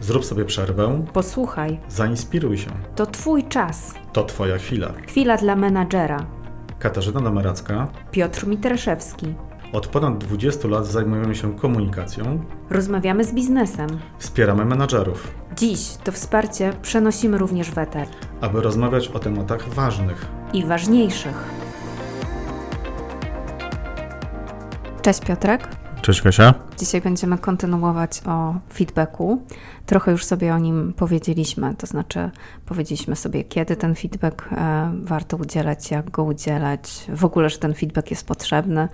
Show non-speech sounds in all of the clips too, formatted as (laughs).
Zrób sobie przerwę, Posłuchaj, zainspiruj się. to Twój czas. To Twoja chwila. Chwila dla menadżera. Katarzyna Dameracka. Piotr Mitraszewski. Od ponad 20 lat zajmujemy się komunikacją, Rozmawiamy z biznesem. wspieramy menadżerów, Dziś to wsparcie przenosimy również w eter. aby rozmawiać o tematach ważnych. I ważniejszych. Cześć Piotrek. Cześć Kasia. Dzisiaj będziemy kontynuować o feedbacku. Trochę już sobie o nim powiedzieliśmy, to znaczy powiedzieliśmy sobie, kiedy ten feedback e, warto udzielać, jak go udzielać, w ogóle, że ten feedback jest potrzebny.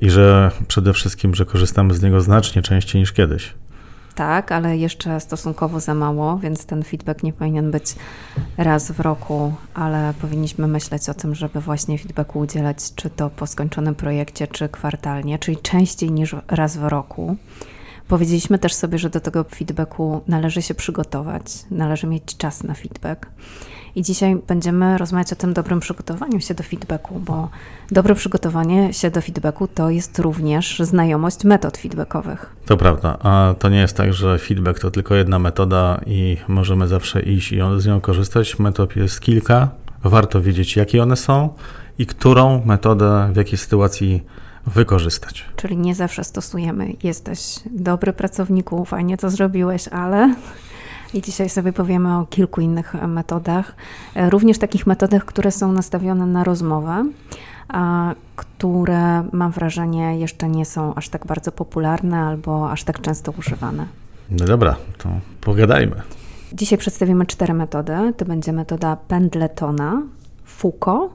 I że przede wszystkim, że korzystamy z niego znacznie częściej niż kiedyś. Tak, ale jeszcze stosunkowo za mało, więc ten feedback nie powinien być raz w roku, ale powinniśmy myśleć o tym, żeby właśnie feedbacku udzielać czy to po skończonym projekcie, czy kwartalnie, czyli częściej niż raz w roku. Powiedzieliśmy też sobie, że do tego feedbacku należy się przygotować, należy mieć czas na feedback. I dzisiaj będziemy rozmawiać o tym dobrym przygotowaniu się do feedbacku, bo dobre przygotowanie się do feedbacku to jest również znajomość metod feedbackowych. To prawda, a to nie jest tak, że feedback to tylko jedna metoda i możemy zawsze iść i z nią korzystać. Metod jest kilka. Warto wiedzieć, jakie one są i którą metodę w jakiej sytuacji wykorzystać. Czyli nie zawsze stosujemy. Jesteś dobry pracowniku, fajnie to zrobiłeś, ale. I dzisiaj sobie powiemy o kilku innych metodach, e, również takich metodach, które są nastawione na rozmowę, a które mam wrażenie jeszcze nie są aż tak bardzo popularne albo aż tak często używane. No dobra, to pogadajmy. Dzisiaj przedstawimy cztery metody. To będzie metoda Pendletona, Foucault,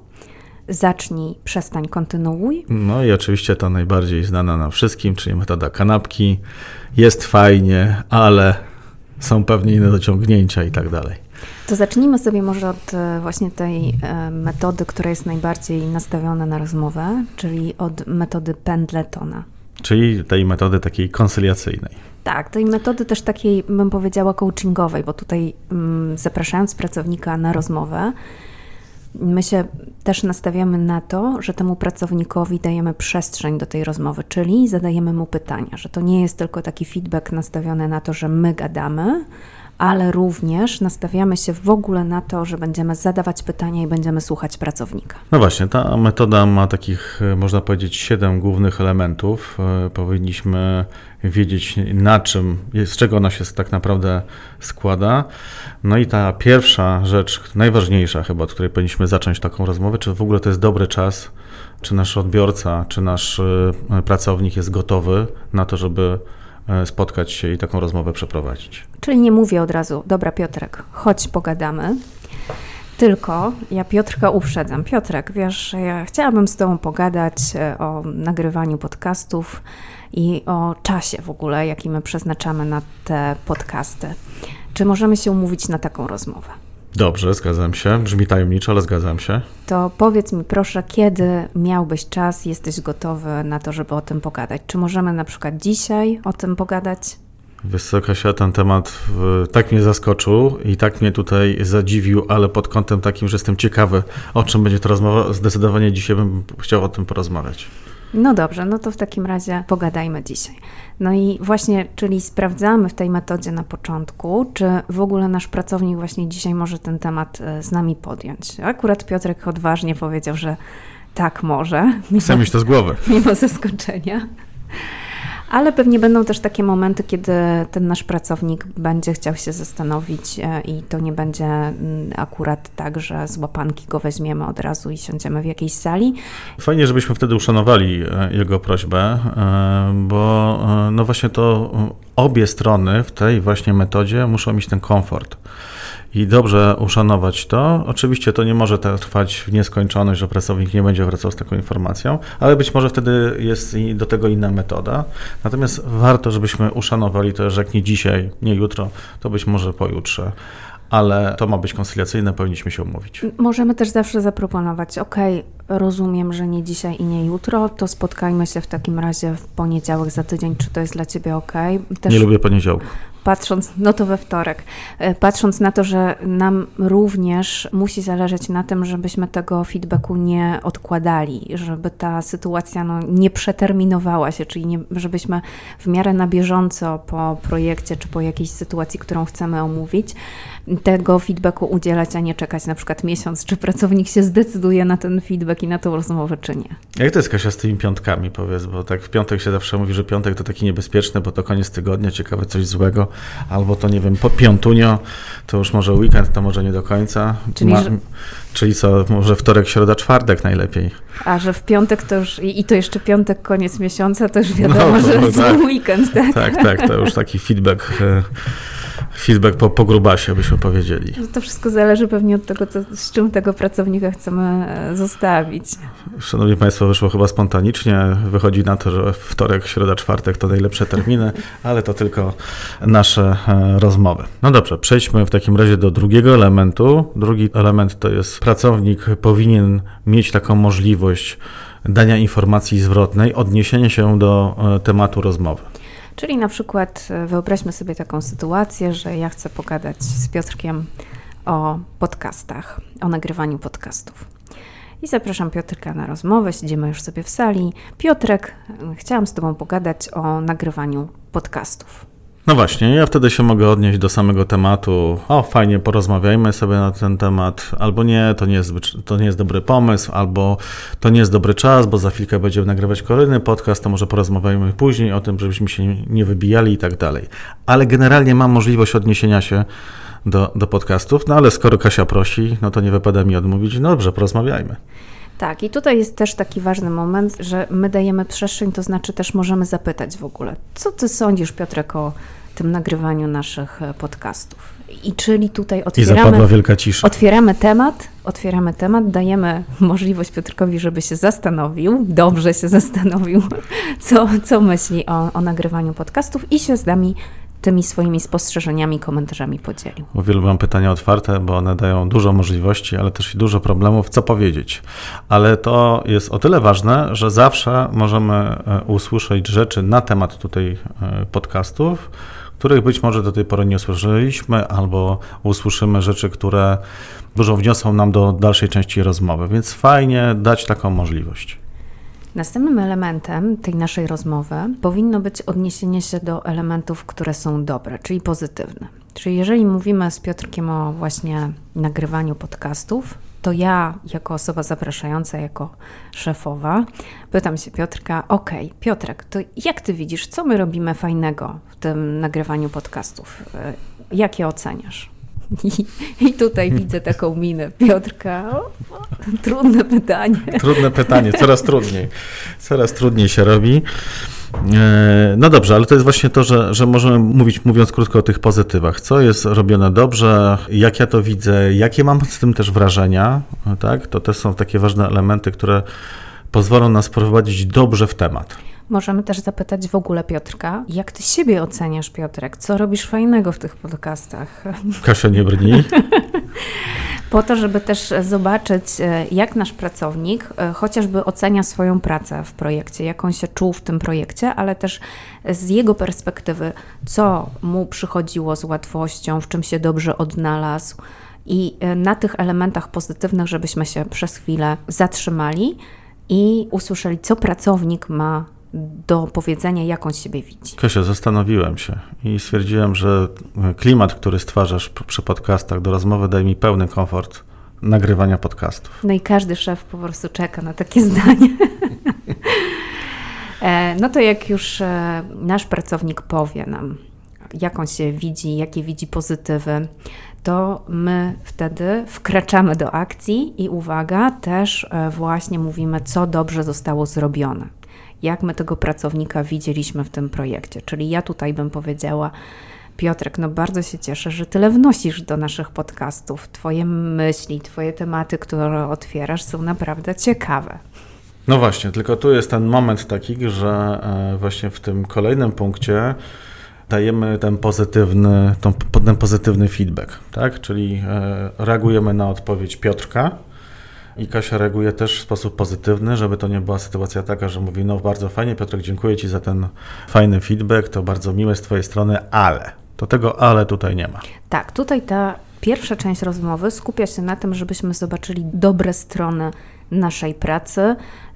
zacznij, przestań, kontynuuj No i oczywiście ta najbardziej znana nam wszystkim, czyli metoda kanapki. Jest fajnie, ale są pewnie inne dociągnięcia i tak dalej. To zacznijmy sobie może od e, właśnie tej e, metody, która jest najbardziej nastawiona na rozmowę, czyli od metody Pendletona. Czyli tej metody takiej konsyliacyjnej. Tak, tej metody też takiej, bym powiedziała, coachingowej, bo tutaj mm, zapraszając pracownika na rozmowę, my się też nastawiamy na to, że temu pracownikowi dajemy przestrzeń do tej rozmowy, czyli zadajemy mu pytania, że to nie jest tylko taki feedback nastawiony na to, że my gadamy, ale również nastawiamy się w ogóle na to, że będziemy zadawać pytania i będziemy słuchać pracownika. No właśnie, ta metoda ma takich, e, można powiedzieć, siedem głównych elementów. E, Powinniśmy wiedzieć, na czym, z czego ona się tak naprawdę składa. No i ta pierwsza rzecz, najważniejsza chyba, od której powinniśmy zacząć taką rozmowę, czy w ogóle to jest dobry czas, czy nasz odbiorca, czy nasz e, pracownik jest gotowy na to, żeby spotkać się i taką rozmowę przeprowadzić. Czyli nie mówię od razu, dobra Piotrek, chodź pogadamy. Tylko ja Piotrka uprzedzam. Piotrek, wiesz, ja chciałabym z Tobą pogadać e, o nagrywaniu podcastów i o czasie w ogóle, jaki my przeznaczamy na te podcasty. Czy możemy się umówić na taką rozmowę? Dobrze, zgadzam się. Brzmi tajemniczo, ale zgadzam się. To powiedz mi proszę, kiedy miałbyś czas, jesteś gotowy na to, żeby o tym pogadać? Czy możemy na przykład dzisiaj o tym pogadać? Wysoka się ten temat tak mnie zaskoczył i tak mnie tutaj zadziwił, ale pod kątem takim, że jestem ciekawy, o czym będzie to rozmowa. Zdecydowanie dzisiaj bym chciał o tym porozmawiać. No dobrze, no to w takim razie pogadajmy dzisiaj. No i właśnie, czyli sprawdzamy w tej metodzie na początku, czy w ogóle nasz pracownik właśnie dzisiaj może ten temat e, z nami podjąć. Akurat Piotrek odważnie powiedział, że tak może, (laughs) Chcę mieć to z głowy. mimo zaskoczenia. Ale pewnie będą też takie momenty, kiedy ten nasz pracownik będzie chciał się zastanowić e, i to nie będzie mm, akurat tak, że z łapanki go weźmiemy od razu i siądziemy w jakiejś sali. Fajnie, żebyśmy wtedy uszanowali e, jego prośbę, e, bo no właśnie to obie strony w tej właśnie metodzie muszą mieć ten komfort. I dobrze uszanować to. Oczywiście to nie może tak trwać w nieskończoność, że pracownik nie będzie wracał z taką informacją, ale być może wtedy jest do tego inna metoda. Natomiast warto, żebyśmy uszanowali to, że jak nie dzisiaj, nie jutro, to być może pojutrze. Ale to ma być koncyliacyjne, powinniśmy się umówić. Możemy też zawsze zaproponować, ok, rozumiem, że nie dzisiaj i nie jutro, to spotkajmy się w takim razie w poniedziałek za tydzień. Czy to jest dla Ciebie ok? Też... Nie lubię poniedziałku patrząc, no to we wtorek, e, patrząc na to, że nam również musi zależeć na tym, żebyśmy tego feedbacku nie odkładali, żeby ta sytuacja no, nie przeterminowała się, czyli nie, żebyśmy w miarę na bieżąco po projekcie czy po jakiejś sytuacji, którą chcemy omówić, tego feedbacku udzielać, a nie czekać na przykład miesiąc, czy pracownik się zdecyduje na ten feedback na tą rozmowę, czy nie. Jak to jest Kasia z tymi piątkami, powiedz, bo tak w piątek się zawsze mówi, że piątek to taki niebezpieczny, bo to koniec tygodnia, ciekawe coś złego, albo to nie wiem, po piątunio, to już może weekend, to może nie do końca. Czyli, Ma, że... czyli co, może wtorek, środa, czwartek najlepiej. A że w piątek to już, i to jeszcze piątek, koniec miesiąca, to już wiadomo, no, że (laughs) tak, weekend, tak? Tak, tak, to już taki feedback e, feedback po, po grubasie, byśmy powiedzieli. To wszystko zależy pewnie od tego, co, z czym tego pracownika chcemy e, zostawić. Szanowni Państwo, wyszło chyba spontanicznie. Wychodzi na to, że wtorek, środa, czwartek to najlepsze terminy, (laughs) ale to tylko nasze e, rozmowy. No dobrze, przejdźmy w takim razie do drugiego elementu. Drugi element to jest pracownik powinien mieć taką możliwość dania informacji zwrotnej, odniesienia się do e, tematu rozmowy. Czyli na przykład e, wyobraźmy sobie taką sytuację, że ja chcę pogadać z Piotrkiem o podcastach, o nagrywaniu podcastów. I zapraszam Piotrka na rozmowę, siedzimy już sobie w sali. Piotrek, e, chciałam z Tobą pogadać o nagrywaniu podcastów. No właśnie, ja wtedy się mogę odnieść do samego tematu. O, fajnie, porozmawiajmy sobie na ten temat, albo nie, to nie jest, to nie jest dobry pomysł, albo to nie jest dobry czas, bo za chwilkę będziemy nagrywać kolejny podcast, to może porozmawiajmy później o tym, żebyśmy się nie wybijali i tak dalej. Ale generalnie mam możliwość odniesienia się do, do podcastów, no ale skoro Kasia prosi, no to nie wypada mi odmówić. No dobrze, porozmawiajmy. Tak, i tutaj jest też taki ważny moment, że my dajemy przestrzeń, to znaczy też możemy zapytać w ogóle, co ty sądzisz, Piotrek, o tym nagrywaniu naszych e, podcastów. I czyli tutaj otwieramy, wielka cisza. otwieramy temat, otwieramy temat, dajemy (laughs) możliwość Piotrkowi, żeby się zastanowił, dobrze się (laughs) zastanowił, co, co myśli o, o nagrywaniu podcastów i się z nami tymi swoimi spostrzeżeniami, komentarzami podzielił. Uwielbiam pytania otwarte, bo one dają dużo możliwości, ale też i dużo problemów, co powiedzieć. Ale to jest o tyle ważne, że zawsze możemy e, usłyszeć rzeczy na temat tutaj e, podcastów, których być może do tej pory nie usłyszeliśmy, albo usłyszymy rzeczy, które dużo wniosą nam do dalszej części rozmowy, więc fajnie dać taką możliwość. Następnym elementem tej naszej rozmowy powinno być odniesienie się do elementów, które są dobre, czyli pozytywne. Czyli jeżeli mówimy z Piotrkiem o właśnie nagrywaniu podcastów, to ja, jako osoba zapraszająca, jako szefowa, pytam się Piotrka: OK, Piotrek, to jak ty widzisz, co my robimy fajnego w tym nagrywaniu podcastów? E, jak je oceniasz? I, I, tutaj widzę taką minę Piotrka. O, o, trudne pytanie. Trudne pytanie, coraz trudniej. Coraz trudniej się robi. E, no dobrze, ale to jest właśnie to, że, że możemy mówić, mówiąc krótko o tych pozytywach. Co jest robione dobrze, jak ja to widzę, jakie mam z tym też wrażenia, tak? To też są takie ważne elementy, które pozwolą nas prowadzić dobrze w temat. Możemy też zapytać w ogóle Piotrka, jak ty siebie oceniasz, Piotrek? Co robisz fajnego w tych podcastach? (laughs) Kasia nie brni. po to, żeby też zobaczyć, e, jak nasz pracownik e, chociażby ocenia swoją pracę w projekcie, jak on się czuł w tym projekcie, ale też z jego perspektywy, co mu przychodziło z łatwością, w czym się dobrze odnalazł. I e, na tych elementach pozytywnych, żebyśmy się przez chwilę zatrzymali i usłyszeli, co pracownik ma do powiedzenia, jak on siebie widzi. Kasia, zastanowiłem się i stwierdziłem, że klimat, który stwarzasz przy podcastach do rozmowy, daje mi pełny komfort nagrywania podcastów. No i każdy szef po prostu czeka na takie (laughs) zdanie. E, no to jak już e, nasz pracownik powie nam, jak on się widzi, jakie widzi pozytywy, to my wtedy wkraczamy do akcji i uwaga, też e, właśnie mówimy, co dobrze zostało zrobione jak my tego pracownika widzieliśmy w tym projekcie. Czyli ja tutaj bym powiedziała, Piotrek, no bardzo się cieszę, że tyle wnosisz do naszych podcastów. Twoje myśli, Twoje tematy, które otwierasz, są naprawdę ciekawe. No właśnie, tylko tu jest ten moment taki, że e, właśnie w tym kolejnym punkcie dajemy ten pozytywny, ten pozytywny feedback, tak? Czyli e, reagujemy na odpowiedź Piotrka I Kasia reaguje też w sposób pozytywny, żeby to nie była sytuacja taka, że mówi, no bardzo fajnie Piotrek, dziękuję Ci za ten fajny feedback, to bardzo miłe z Twojej strony, ale. To tego ale tutaj nie ma. Tak, tutaj ta pierwsza część rozmowy skupia się na tym, żebyśmy zobaczyli dobre strony naszej pracy,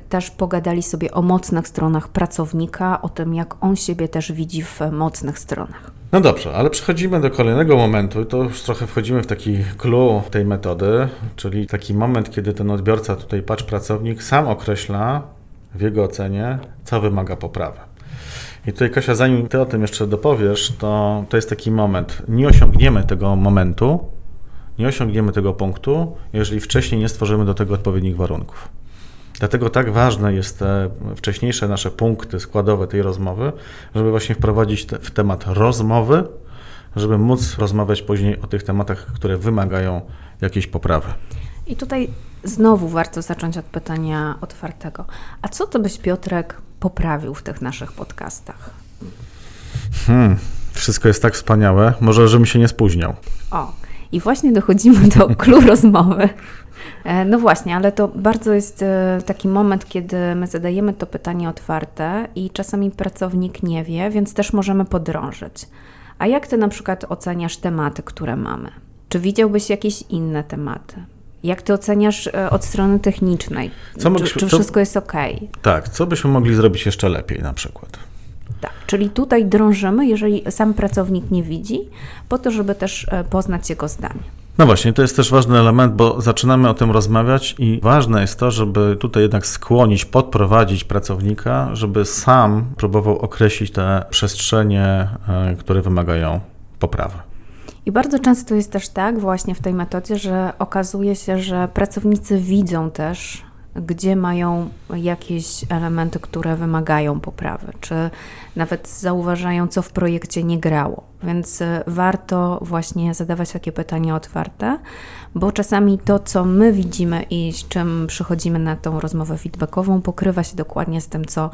też pogadali sobie o mocnych stronach pracownika, o tym, jak on siebie też widzi w mocnych stronach. No dobrze, ale przechodzimy do kolejnego momentu to już trochę wchodzimy w taki clue tej metody, czyli taki moment, kiedy ten odbiorca, tutaj patrz pracownik, sam określa w jego ocenie, co wymaga poprawy. I tutaj Kasia, zanim Ty o tym jeszcze dopowiesz, to to jest taki moment. Nie osiągniemy tego momentu, nie osiągniemy tego punktu, jeżeli wcześniej nie stworzymy do tego odpowiednich warunków. Dlatego tak ważne jest te wcześniejsze nasze punkty składowe tej rozmowy, żeby właśnie wprowadzić te, w temat rozmowy, żeby móc rozmawiać później o tych tematach, które wymagają jakiejś poprawy. I tutaj znowu warto zacząć od pytania otwartego. A co to byś, Piotrek, poprawił w tych naszych podcastach? Hmm, wszystko jest tak wspaniałe. Może, żebym się nie spóźniał. O, i właśnie dochodzimy do klu (laughs) rozmowy. E, no właśnie, ale to bardzo jest e, taki moment, kiedy my zadajemy to pytanie otwarte i czasami pracownik nie wie, więc też możemy podrążyć. A jak ty na przykład oceniasz tematy, które mamy? Czy widziałbyś jakieś inne tematy? Jak ty oceniasz e, od strony technicznej? Co czy, czy wszystko co, jest ok? Tak, co byśmy mogli zrobić jeszcze lepiej na przykład? Tak, czyli tutaj drążymy, jeżeli sam pracownik nie widzi, po to, żeby też poznać jego zdanie. No właśnie, to jest też ważny element, bo zaczynamy o tym rozmawiać i ważne jest to, żeby tutaj jednak skłonić, podprowadzić pracownika, żeby sam próbował określić te przestrzenie, e, które wymagają poprawy. I bardzo często jest też tak właśnie w tej metodzie, że okazuje się, że pracownicy widzą też gdzie mają jakieś elementy, które wymagają poprawy, czy nawet zauważają, co w projekcie nie grało. Więc e, warto właśnie zadawać takie pytania otwarte, bo czasami to, co my widzimy i z czym przychodzimy na tą rozmowę feedbackową, pokrywa się dokładnie z tym, co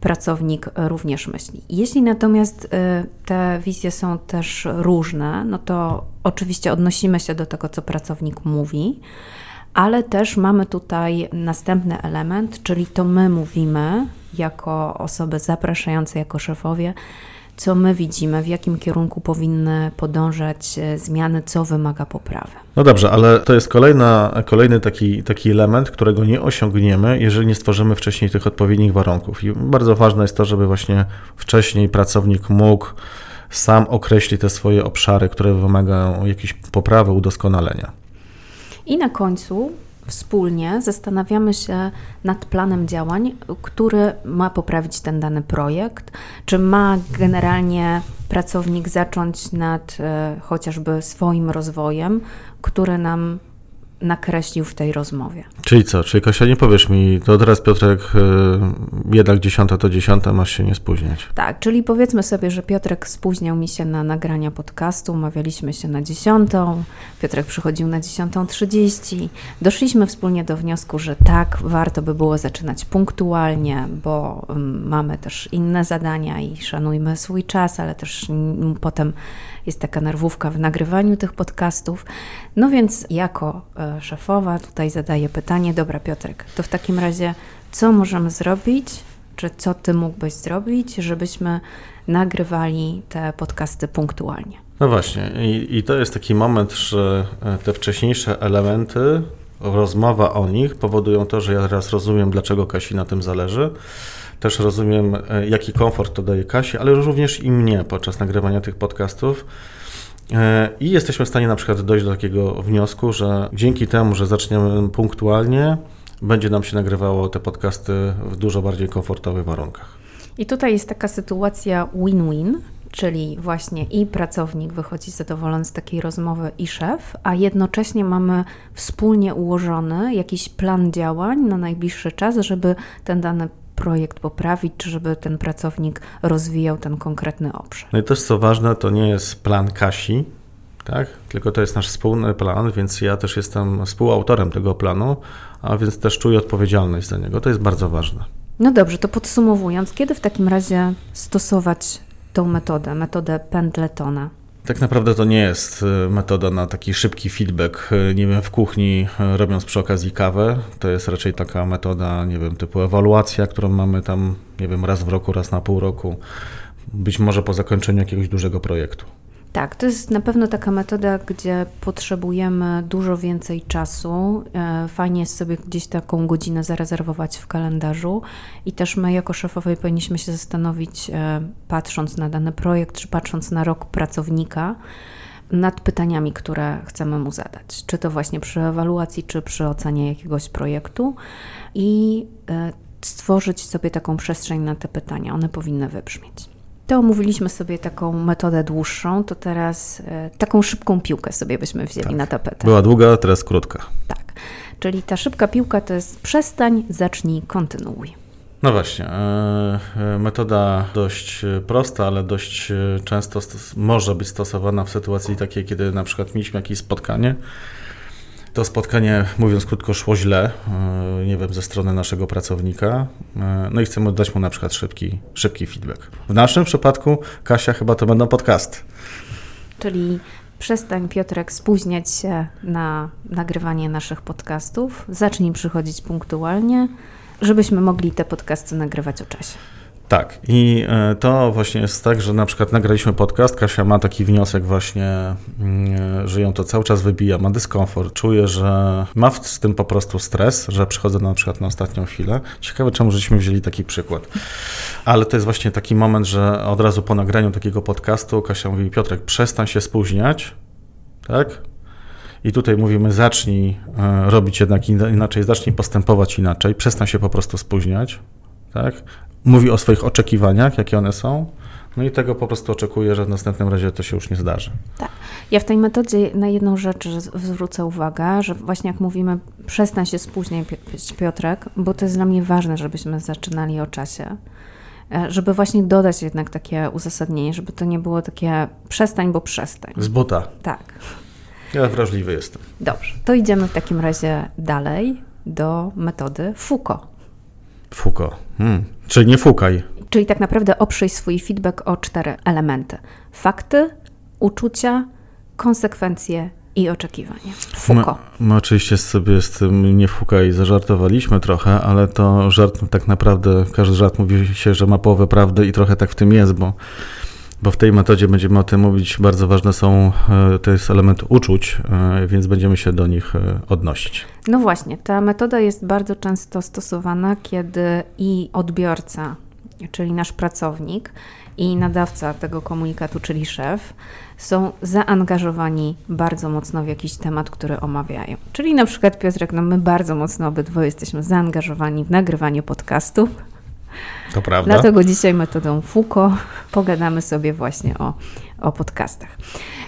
pracownik również myśli. Jeśli natomiast e, te wizje są też różne, no to oczywiście odnosimy się do tego, co pracownik mówi ale też mamy tutaj następny element, czyli to my mówimy jako osoby zapraszające, jako szefowie, co my widzimy, w jakim kierunku powinny podążać e, zmiany, co wymaga poprawy. No dobrze, ale to jest kolejna, kolejny taki, taki element, którego nie osiągniemy, jeżeli nie stworzymy wcześniej tych odpowiednich warunków. I bardzo ważne jest to, żeby właśnie wcześniej pracownik mógł sam określić te swoje obszary, które wymagają jakiejś poprawy, udoskonalenia. I na końcu wspólnie zastanawiamy się nad planem działań, który ma poprawić ten dany projekt, czy ma generalnie pracownik zacząć nad e, chociażby swoim rozwojem, który nam nakreślił w tej rozmowie. Czyli co? Czyli Kasia, nie powiesz mi, to teraz Piotrek y, jednak dziesiąta to dziesiąta, masz się nie spóźniać. Tak, czyli powiedzmy sobie, że Piotrek spóźniał mi się na nagrania podcastu, umawialiśmy się na dziesiątą, Piotrek przychodził na dziesiątą trzydzieści. Doszliśmy wspólnie do wniosku, że tak, warto by było zaczynać punktualnie, bo mamy też inne zadania i szanujmy swój czas, ale też potem jest taka nerwówka w nagrywaniu tych podcastów. No więc jako e, szefowa tutaj zadaję pytanie, dobra Piotrek, to w takim razie co możemy zrobić, czy co ty mógłbyś zrobić, żebyśmy nagrywali te podcasty punktualnie? No właśnie, i, i to jest taki moment, że e, te wcześniejsze elementy, rozmowa o nich powodują to, że ja teraz rozumiem, dlaczego Kasi na tym zależy. Też rozumiem, e, jaki komfort to daje Kasi, ale również i mnie podczas nagrywania tych podcastów. E, I jesteśmy w stanie na przykład dojść do takiego wniosku, że dzięki temu, że zaczniemy punktualnie, będzie nam się nagrywało te podcasty w dużo bardziej komfortowych warunkach. I tutaj jest taka sytuacja win-win, czyli właśnie i pracownik wychodzi zadowolony z takiej rozmowy, i szef, a jednocześnie mamy wspólnie ułożony jakiś plan działań na najbliższy czas, żeby ten dany projekt poprawić, czy żeby ten pracownik rozwijał ten konkretny obszar. No i też co ważne, to nie jest plan Kasi, tak? Tylko to jest nasz wspólny plan, więc ja też jestem współautorem tego planu, a więc też czuję odpowiedzialność za niego. To jest bardzo ważne. No dobrze, to podsumowując, kiedy w takim razie stosować tą metodę, metodę Pendletona? Tak naprawdę to nie jest e, metoda na taki szybki feedback, e, nie wiem, w kuchni e, robiąc przy okazji kawę. To jest raczej taka metoda, nie wiem, typu ewaluacja, którą mamy tam, nie wiem, raz w roku, raz na pół roku, być może po zakończeniu jakiegoś dużego projektu. Tak, to jest na pewno taka metoda, gdzie potrzebujemy dużo więcej czasu. E, fajnie jest sobie gdzieś taką godzinę zarezerwować w kalendarzu i też my jako szefowie powinniśmy się zastanowić, e, patrząc na dany projekt, czy patrząc na rok pracownika, nad pytaniami, które chcemy mu zadać. Czy to właśnie przy ewaluacji, czy przy ocenie jakiegoś projektu i e, stworzyć sobie taką przestrzeń na te pytania. One powinny wybrzmieć. To omówiliśmy sobie taką metodę dłuższą, to teraz e, taką szybką piłkę sobie byśmy wzięli Tak. na tapetę. Była długa, teraz krótka. Tak. Czyli ta szybka piłka to jest przestań, zacznij, kontynuuj. No właśnie, e, e, metoda dość prosta, ale dość często może być stosowana w sytuacji takiej, kiedy na przykład mieliśmy jakieś spotkanie. To spotkanie, mówiąc krótko, szło źle, e, nie wiem, ze strony naszego pracownika, e, no i chcemy dać mu na przykład szybki, szybki feedback. W naszym przypadku, Kasia, chyba to będą podcasty. Czyli przestań, Piotrek, spóźniać się na nagrywanie naszych podcastów, zacznij przychodzić punktualnie, żebyśmy mogli te podcasty nagrywać o czasie. Tak, i e, to właśnie jest tak, że na przykład nagraliśmy podcast, Kasia ma taki wniosek właśnie, mm, że ją to cały czas wybija, ma dyskomfort, czuje, że ma z tym po prostu stres, że przychodzę na przykład na ostatnią chwilę. Ciekawe, czemu żeśmy wzięli taki przykład. Ale to jest właśnie taki moment, że od razu po nagraniu takiego podcastu Kasia mówi, Piotrek, przestań się spóźniać, tak? I tutaj mówimy, zacznij e, robić jednak ina- inaczej, zacznij postępować inaczej, przestań się po prostu spóźniać, tak? Mówi o swoich oczekiwaniach, jakie one są, no i tego po prostu oczekuje, że w następnym razie to się już nie zdarzy. Tak. Ja w tej metodzie na jedną rzecz zwrócę uwagę, że właśnie jak mówimy, przestań się spóźniać, Pi- Piotrek, bo to jest dla mnie ważne, żebyśmy zaczynali o czasie. E, Żeby właśnie dodać jednak takie uzasadnienie, żeby to nie było takie przestań, bo przestań. Z buta. Tak. Ja wrażliwy jestem. Dobrze. To idziemy w takim razie dalej do metody Foucault. Fuko. Hmm. Czyli nie fukaj. Czyli tak naprawdę oprzyj swój feedback o cztery elementy: fakty, uczucia, konsekwencje i oczekiwania. My, Foucault. my oczywiście sobie z tym nie fukaj zażartowaliśmy trochę, ale to żart tak naprawdę, każdy żart mówi się, że ma połowę prawdy i trochę tak w tym jest, bo, bo w tej metodzie będziemy o tym mówić. Bardzo ważne są, e, to jest element uczuć, e, więc będziemy się do nich e, odnosić. No właśnie, ta metoda jest bardzo często stosowana, kiedy i odbiorca, czyli nasz pracownik, i nadawca tego komunikatu, czyli szef, są zaangażowani bardzo mocno w jakiś temat, który omawiają. Czyli na przykład Piotrek, no my bardzo mocno obydwoje jesteśmy zaangażowani w nagrywanie podcastu, To prawda? dlatego dzisiaj metodą Foucault pogadamy sobie właśnie o, o podcastach.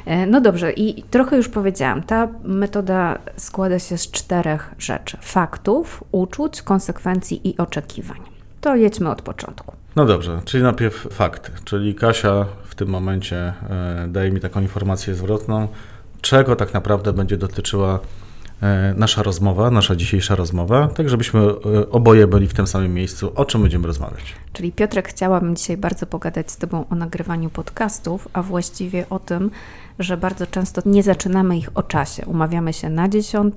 E, No dobrze, i trochę już powiedziałam, ta metoda składa się z czterech rzeczy: faktów, uczuć, konsekwencji i oczekiwań. To jedźmy od początku. No dobrze, czyli najpierw fakty. Czyli Kasia w tym momencie e, daje mi taką informację zwrotną, czego tak naprawdę będzie dotyczyła nasza rozmowa, nasza dzisiejsza rozmowa, tak żebyśmy e, oboje byli w tym samym miejscu, o czym będziemy rozmawiać. Czyli Piotrek, chciałabym dzisiaj bardzo pogadać z Tobą o nagrywaniu podcastów, a właściwie o tym, że bardzo często nie zaczynamy ich o czasie. Umawiamy się na 10,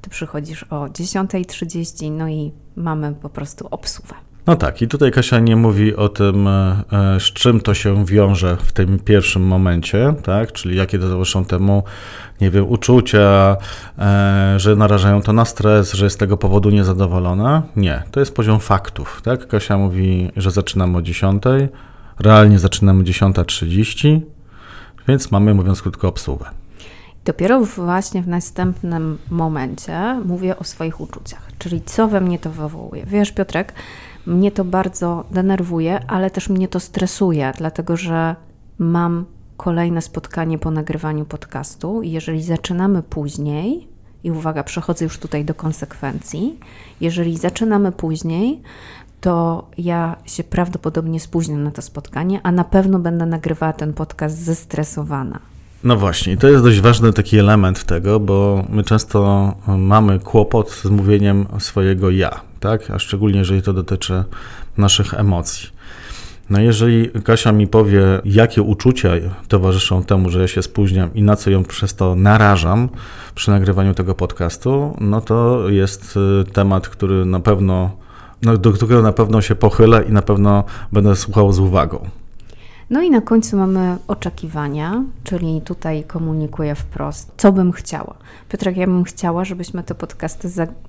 Ty przychodzisz o 10.30, no i mamy po prostu obsługę. No tak, i tutaj Kasia nie mówi o tym, e, e, z czym to się wiąże w tym pierwszym momencie, tak? Czyli jakie towarzyszą temu, nie wiem, uczucia, e, że narażają to na stres, że jest z tego powodu niezadowolona. Nie, to jest poziom faktów, tak? Kasia mówi, że zaczynamy o 10, realnie zaczynamy 10.30, więc mamy, mówiąc krótko, obsługę. Dopiero właśnie w następnym momencie mówię o swoich uczuciach, czyli co we mnie to wywołuje. Wiesz, Piotrek, mnie to bardzo denerwuje, ale też mnie to stresuje, dlatego że mam kolejne spotkanie po nagrywaniu podcastu i jeżeli zaczynamy później, i uwaga, przechodzę już tutaj do konsekwencji, jeżeli zaczynamy później, to ja się prawdopodobnie spóźnię na to spotkanie, a na pewno będę nagrywała ten podcast zestresowana. No właśnie, to jest dość ważny taki element tego, bo my często mamy kłopot z mówieniem swojego ja, tak? A szczególnie jeżeli to dotyczy naszych emocji. No jeżeli Kasia mi powie, jakie uczucia towarzyszą temu, że ja się spóźniam i na co ją przez to narażam przy nagrywaniu tego podcastu, no to jest y, temat, który na pewno, no, do którego na pewno się pochylę i na pewno będę słuchał z uwagą. No i na końcu mamy oczekiwania, czyli tutaj komunikuję wprost, co bym chciała. Piotrek, ja bym chciała, żebyśmy te podcasty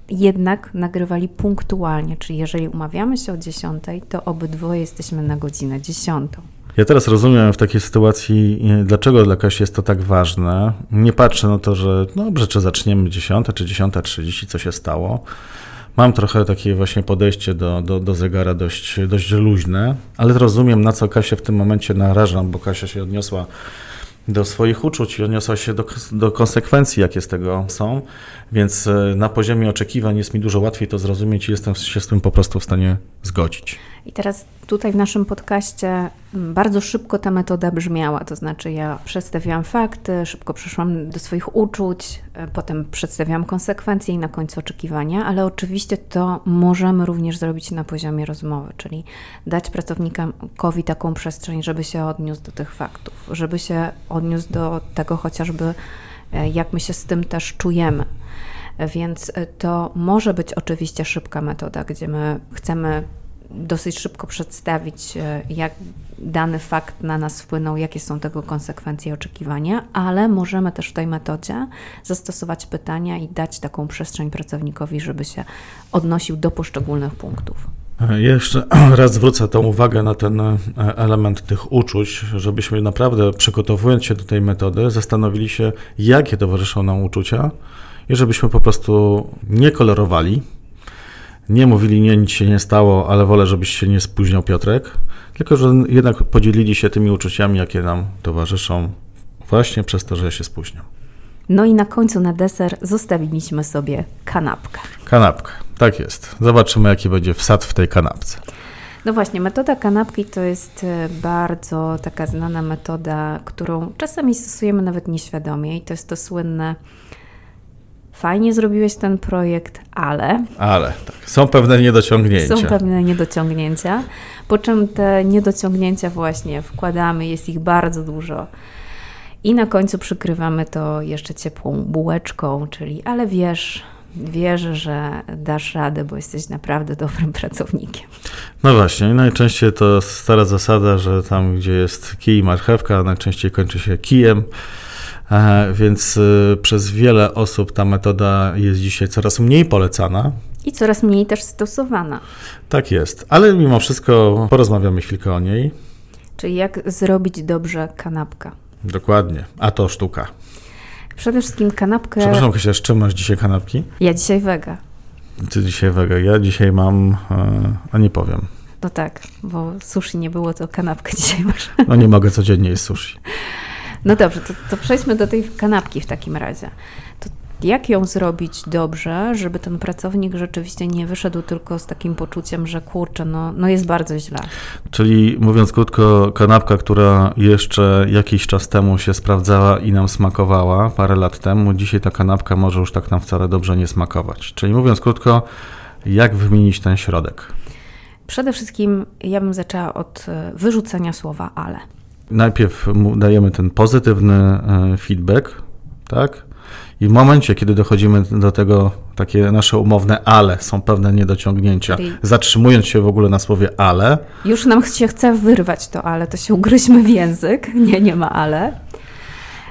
jednak nagrywali punktualnie, czyli jeżeli umawiamy się o 10, to obydwoje jesteśmy na godzinę 10. Ja teraz rozumiem w takiej sytuacji, dlaczego dla Kasi jest to tak ważne. Nie patrzę na to, że no dobrze, czy zaczniemy 10, czy 10.30, co się stało. Mam trochę takie właśnie podejście do, do, do zegara dość, dość luźne, ale rozumiem, na co Kasię w tym momencie narażam, bo Kasia się odniosła do swoich uczuć i odniosła się do, do konsekwencji, jakie z tego są, więc e, na poziomie oczekiwań jest mi dużo łatwiej to zrozumieć i jestem się z tym po prostu w stanie zgodzić. I teraz tutaj w naszym podcaście bardzo szybko ta metoda brzmiała, to znaczy ja przedstawiałam fakty, szybko przeszłam do swoich uczuć, e, potem przedstawiałam konsekwencje i na końcu oczekiwania, ale oczywiście to możemy również zrobić na poziomie rozmowy, czyli dać pracownikowi taką przestrzeń, żeby się odniósł do tych faktów, żeby się odniósł do tego chociażby, e, jak my się z tym też czujemy. Więc e, to może być oczywiście szybka metoda, gdzie my chcemy dosyć szybko przedstawić, e, jak dany fakt na nas wpłynął, jakie są tego konsekwencje i oczekiwania, ale możemy też w tej metodzie zastosować pytania i dać taką przestrzeń pracownikowi, żeby się odnosił do poszczególnych punktów. Jeszcze (clears throat) raz zwrócę tą uwagę na ten e, element tych uczuć, żebyśmy naprawdę przygotowując się do tej metody, zastanowili się, jakie towarzyszą nam uczucia i żebyśmy po prostu nie kolorowali, nie mówili, nie, nic się nie stało, ale wolę, żebyś się nie spóźniał Piotrek, tylko że jednak podzielili się tymi uczuciami, jakie nam towarzyszą właśnie przez to, że ja się spóźniam. No i na końcu na deser zostawiliśmy sobie kanapkę. Kanapkę, tak jest. Zobaczymy, jaki będzie wsad w tej kanapce. No właśnie, metoda kanapki to jest e, bardzo taka znana metoda, którą czasami stosujemy nawet nieświadomie i to jest to słynne fajnie zrobiłeś ten projekt, ale. Ale, tak. Są pewne niedociągnięcia. Są pewne niedociągnięcia, po czym te niedociągnięcia właśnie wkładamy, jest ich bardzo dużo. I na końcu przykrywamy to jeszcze ciepłą bułeczką, czyli ale wiesz, wierzę, że dasz radę, bo jesteś naprawdę dobrym (laughs) pracownikiem. No właśnie, najczęściej to stara zasada, że tam, gdzie jest kij i marchewka, najczęściej kończy się kijem. Więc y, przez wiele osób ta metoda jest dzisiaj coraz mniej polecana. I coraz mniej też stosowana. Tak jest, ale mimo wszystko porozmawiamy chwilkę o niej. Czyli jak zrobić dobrze kanapkę. Dokładnie, a to sztuka. Przede wszystkim kanapkę. Przepraszam, Kasia, z czym masz dzisiaj kanapki? Ja dzisiaj wega. Ty dzisiaj wega, ja dzisiaj mam, e, a nie powiem. No tak, bo sushi nie było, to kanapkę (laughs) dzisiaj masz. No nie mogę codziennie jeść sushi. No dobrze, to, to przejdźmy do tej kanapki w takim razie. To jak ją zrobić dobrze, żeby ten pracownik rzeczywiście nie wyszedł tylko z takim poczuciem, że kurczę, no, no jest bardzo źle. Czyli mówiąc krótko, kanapka, która jeszcze jakiś czas temu się sprawdzała i nam smakowała, parę lat temu, dzisiaj ta kanapka może już tak nam wcale dobrze nie smakować. Czyli mówiąc krótko, jak wymienić ten środek? Przede wszystkim ja bym zaczęła od e, wyrzucenia słowa ale najpierw dajemy ten pozytywny e, feedback, tak? I w momencie, kiedy dochodzimy do tego, takie nasze umowne ale, są pewne niedociągnięcia, zatrzymując się w ogóle na słowie ale. Już nam się chce wyrwać to ale, to się ugryźmy w język. (laughs) Nie, nie ma ale.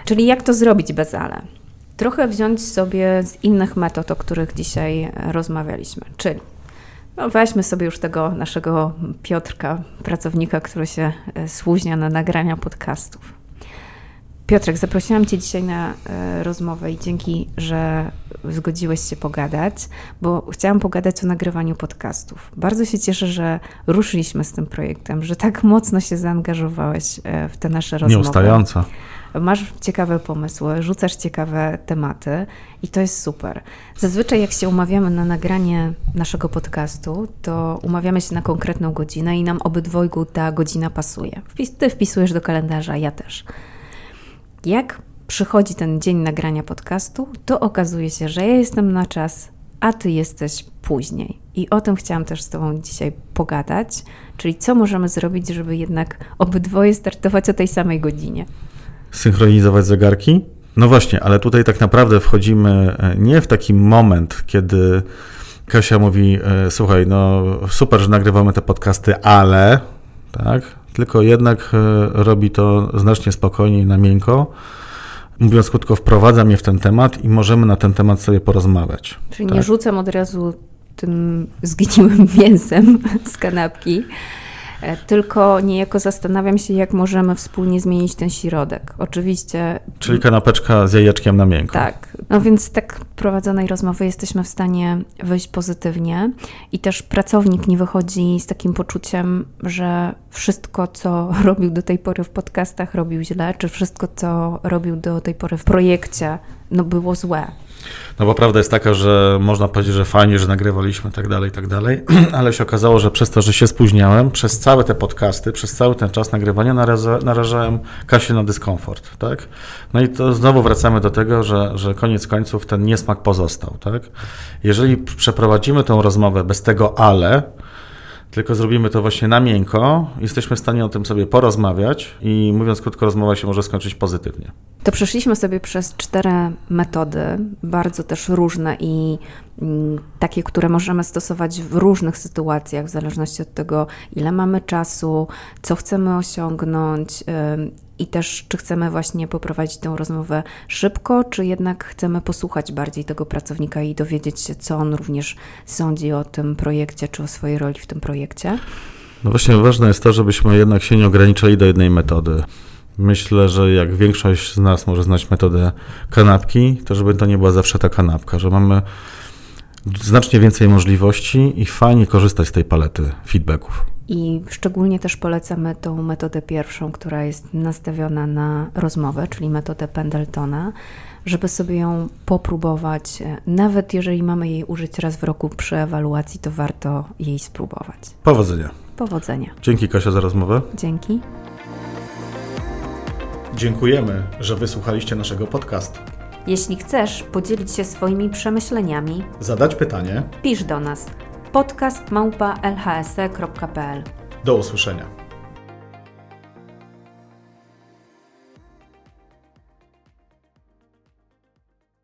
Czyli jak to zrobić bez ale? Trochę wziąć sobie z innych metod, o których dzisiaj rozmawialiśmy. Czyli no weźmy sobie już tego naszego Piotrka, pracownika, który się e, służnia na nagrania podcastów. Piotrek, zaprosiłam Cię dzisiaj na e, rozmowę i dzięki, że zgodziłeś się pogadać, bo chciałam pogadać o nagrywaniu podcastów. Bardzo się cieszę, że ruszyliśmy z tym projektem, że tak mocno się zaangażowałeś e, w te nasze rozmowy. Nieustająco masz ciekawe pomysły, rzucasz ciekawe tematy i to jest super. Zazwyczaj, jak się umawiamy na nagranie naszego podcastu, to umawiamy się na konkretną godzinę i nam obydwojgu ta godzina pasuje. Ty wpisujesz do kalendarza, ja też. Jak przychodzi ten dzień nagrania podcastu, to okazuje się, że ja jestem na czas, a ty jesteś później. I o tym chciałam też z Tobą dzisiaj pogadać, czyli co możemy zrobić, żeby jednak obydwoje startować o tej samej godzinie. Synchronizować zegarki? No właśnie, ale tutaj tak naprawdę wchodzimy e, nie w taki moment, kiedy Kasia mówi: e, Słuchaj, no super, że nagrywamy te podcasty, ale tak, tylko jednak e, robi to znacznie spokojniej, na miękko. Mówiąc krótko, wprowadza mnie w ten temat i możemy na ten temat sobie porozmawiać. Czyli tak? nie rzucam od razu tym zgniłym (laughs) mięsem z kanapki, tylko niejako zastanawiam się, jak możemy wspólnie zmienić ten środek. Oczywiście. Czyli kanapeczka z jajeczkiem na miękko. Tak. No więc tak prowadzonej rozmowy jesteśmy w stanie wyjść pozytywnie i też pracownik nie wychodzi z takim poczuciem, że wszystko, co (laughs) robił do tej pory w podcastach, robił źle, czy wszystko, co robił do tej pory w projekcie, no było złe. No bo prawda jest taka, że można powiedzieć, że fajnie, że nagrywaliśmy tak dalej, tak dalej, (clears throat) ale się okazało, że przez to, że się spóźniałem, przez całe te podcasty, przez cały ten czas nagrywania naraża, narażałem Kasię na dyskomfort, tak? No i to znowu wracamy do tego, że, że koniec końców ten niesmak pozostał, tak? Jeżeli przeprowadzimy tę rozmowę bez tego ale, tylko zrobimy to właśnie na miękko, jesteśmy w stanie o tym sobie porozmawiać i mówiąc krótko, rozmowa się może skończyć pozytywnie. To przeszliśmy sobie przez cztery metody, bardzo też różne i mm, takie, które możemy stosować w różnych sytuacjach, w zależności od tego, ile mamy czasu, co chcemy osiągnąć i też, czy chcemy właśnie poprowadzić tę rozmowę szybko, czy jednak chcemy posłuchać bardziej tego pracownika i dowiedzieć się, co on również sądzi o tym projekcie, czy o swojej roli w tym projekcie? No właśnie, ważne jest to, żebyśmy jednak się nie ograniczali do jednej metody. Myślę, że jak większość z nas może znać metodę kanapki, to żeby to nie była zawsze ta kanapka, że mamy znacznie więcej możliwości i fajnie korzystać z tej palety feedbacków. I szczególnie też polecamy tą metodę pierwszą, która jest nastawiona na rozmowę, czyli metodę Pendletona, żeby sobie ją popróbować. Nawet jeżeli mamy jej użyć raz w roku przy ewaluacji, to warto jej spróbować. Powodzenia. Powodzenia. Dzięki Kasia za rozmowę. Dzięki. Dziękujemy, że wysłuchaliście naszego podcastu. Jeśli chcesz podzielić się swoimi przemyśleniami, zadać pytanie, pisz do nas podcast małpa lhse.pl. Do usłyszenia.